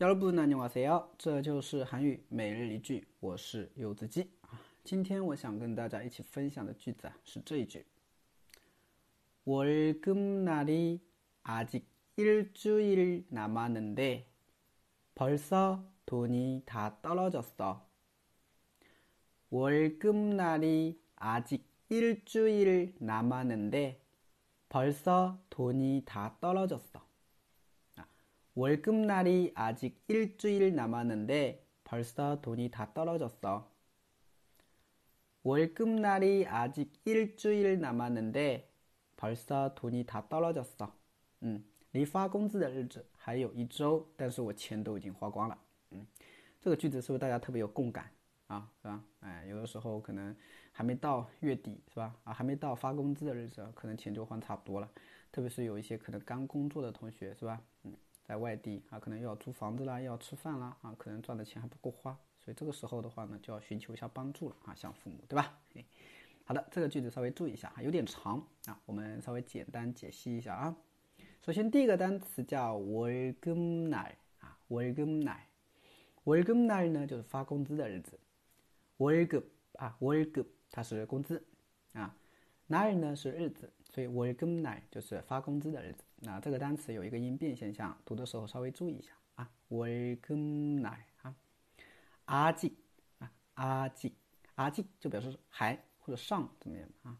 여러분 안녕하세요. 这就是韩语每日一句，我是柚子鸡啊。今天我想跟大家一起分享的句子啊是这一句：월급날이아직일주일남았는데벌써돈이다떨어졌어월급날이아직일주일남았는데벌써돈이다떨어졌어 월급날이 아직 일주일 남았는데 벌써 돈이 다 떨어졌어. 월급날이 아직 일주일 남았는데 벌써 돈이 다 떨어졌어. 嗯，离发工资的日子还有一周，但是我钱都已经花光了。嗯，这个句子是不是大家特别有共感啊？是吧？哎，有的时候可能还没到月底，是吧？啊，还没到发工资的日子，可能钱就还差不多了。特别是有一些可能刚工作的同学，是吧？嗯， 在外地啊，可能赚的钱还不够花，所以这个时候的话呢，就要寻求一下帮助了啊，向父母，对吧？好的，这个句子稍微注意一下啊，有点长啊，我们稍微简单解析一下啊。首先第一个单词叫월급날啊，월급 날， 월급날呢就是发工资的日子，월급啊，월급它是工资啊，날呢是日子，所以월급날就是发工资的日子。 那这个单词有一个音变现象，读的时候稍微注意一下啊。월급날啊，아직啊，아직아직就表示还或者上怎么样啊？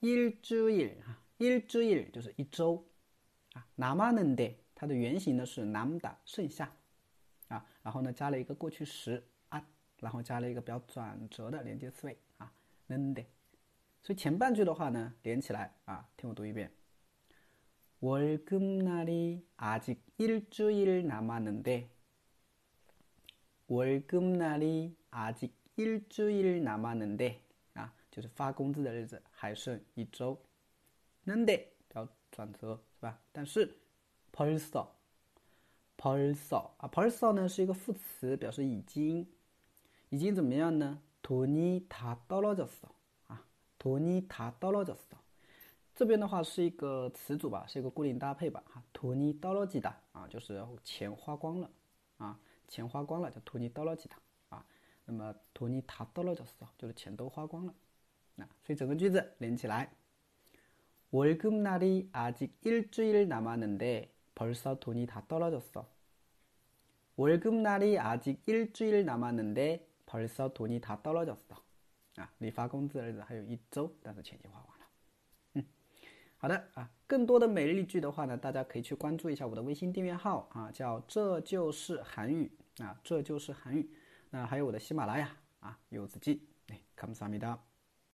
일주일啊，일주일就是一周啊。남았는 데， 它的原型呢是남다剩下啊，然后呢加了一个过去时啊，然后加了一个比较转折的连接词尾啊，는 데。 所以前半句的话呢连起来啊，听我读一遍。 월급날이 아직 일주일 남았는데 월급날이 아직 일주일 남았는데 아, 就是发工资的日子还剩一周。는데 表转折是吧？但是 벌써 벌써 아 벌써呢 是一个副词，表示已经，已经怎么样呢？ 돈이 다 떨어졌어 아 돈이 다 떨어졌어 这边的话是一个词组吧，是一个固定搭配吧，哈，托尼到了几大啊，就是钱花光了啊，钱花光了叫托尼到了几大啊，那么托尼他到了就是就是钱都花光了，那所以整个句子连起来，월급날이아직일주일남았는데벌써돈이다떨어졌어월급날이아직일주일남았는데벌써돈이다떨어졌어啊，离发工资的日子还有一周，但是钱已经花完。 好的啊，更多的每日一句的话呢，大家可以去关注一下我的微信订阅号啊，叫这就是韩语啊，这就是韩语。那还有我的喜马拉雅啊，柚子记，哎，감사합니다